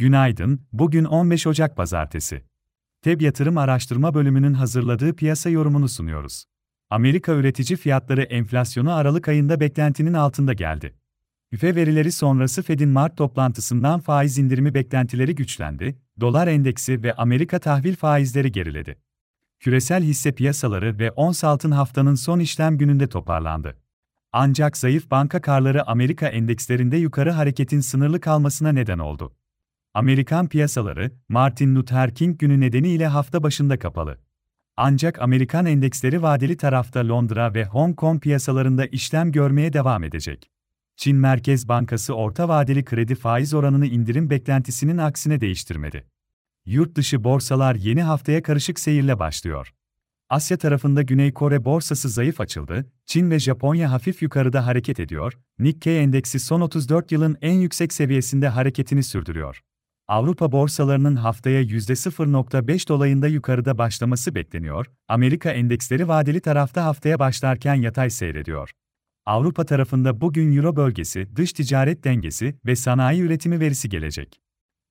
Günaydın, bugün 15 Ocak Pazartesi. TEB Yatırım Araştırma Bölümünün hazırladığı piyasa yorumunu sunuyoruz. Amerika üretici fiyatları enflasyonu Aralık ayında beklentinin altında geldi. Üfe verileri sonrası Fed'in Mart toplantısından faiz indirimi beklentileri güçlendi, dolar endeksi ve Amerika tahvil faizleri geriledi. Küresel hisse piyasaları ve ons altın haftanın son işlem gününde toparlandı. Ancak zayıf banka karları Amerika endekslerinde yukarı hareketin sınırlı kalmasına neden oldu. Amerikan piyasaları, Martin Luther King günü nedeniyle hafta başında kapalı. Ancak Amerikan endeksleri vadeli tarafta Londra ve Hong Kong piyasalarında işlem görmeye devam edecek. Çin Merkez Bankası orta vadeli kredi faiz oranını indirim beklentisinin aksine değiştirmedi. Yurt dışı borsalar yeni haftaya karışık seyirle başlıyor. Asya tarafında Güney Kore borsası zayıf açıldı, Çin ve Japonya hafif yukarıda hareket ediyor, Nikkei endeksi son 34 yılın en yüksek seviyesinde hareketini sürdürüyor. Avrupa borsalarının haftaya %0.5 dolayında yukarıda başlaması bekleniyor, Amerika endeksleri vadeli tarafta haftaya başlarken yatay seyrediyor. Avrupa tarafında bugün Euro bölgesi, dış ticaret dengesi ve sanayi üretimi verisi gelecek.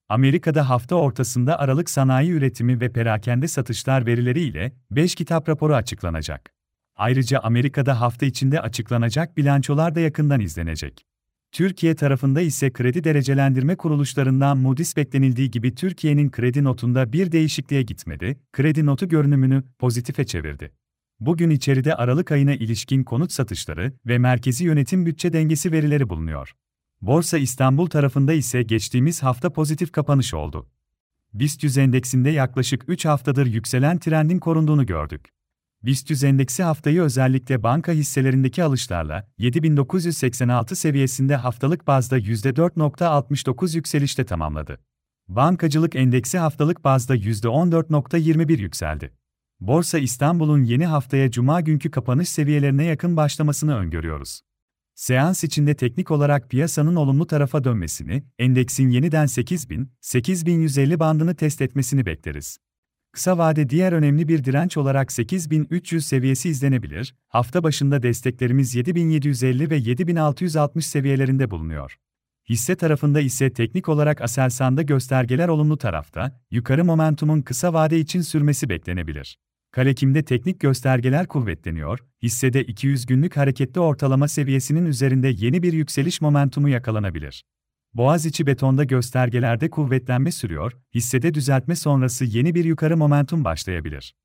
Amerika'da hafta ortasında Aralık sanayi üretimi ve perakende satışlar verileri ile 5 kitap raporu açıklanacak. Ayrıca Amerika'da hafta içinde açıklanacak bilançolar da yakından izlenecek. Türkiye tarafında ise kredi derecelendirme kuruluşlarından Moody's beklenildiği gibi Türkiye'nin kredi notunda bir değişikliğe gitmedi, kredi notu görünümünü pozitife çevirdi. Bugün içeride Aralık ayına ilişkin konut satışları ve merkezi yönetim bütçe dengesi verileri bulunuyor. Borsa İstanbul tarafında ise geçtiğimiz hafta pozitif kapanış oldu. BIST 100 endeksinde yaklaşık 3 haftadır yükselen trendin korunduğunu gördük. BIST 100 endeksi haftayı özellikle banka hisselerindeki alışlarla 7986 seviyesinde haftalık bazda %4.69 yükselişte tamamladı. Bankacılık endeksi haftalık bazda %14.21 yükseldi. Borsa İstanbul'un yeni haftaya cuma günkü kapanış seviyelerine yakın başlamasını öngörüyoruz. Seans içinde teknik olarak piyasanın olumlu tarafa dönmesini, endeksin yeniden 8000, 8150 bandını test etmesini bekleriz. Kısa vade diğer önemli bir direnç olarak 8300 seviyesi izlenebilir, hafta başında desteklerimiz 7750 ve 7660 seviyelerinde bulunuyor. Hisse tarafında ise teknik olarak Aselsan'da göstergeler olumlu tarafta, yukarı momentumun kısa vade için sürmesi beklenebilir. Kalekim'de teknik göstergeler kuvvetleniyor, hissede 200 günlük hareketli ortalama seviyesinin üzerinde yeni bir yükseliş momentumu yakalanabilir. Boğaziçi betonda göstergelerde kuvvetlenme sürüyor, hissede düzeltme sonrası yeni bir yukarı momentum başlayabilir.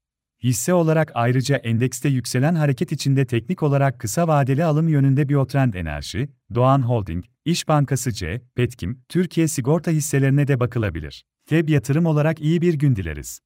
Hisse olarak ayrıca endekste yükselen hareket içinde teknik olarak kısa vadeli alım yönünde Biotrend Enerji, Doğan Holding, İş Bankası C, Petkim, Türkiye Sigorta hisselerine de bakılabilir. TEB yatırım olarak iyi bir gün dileriz.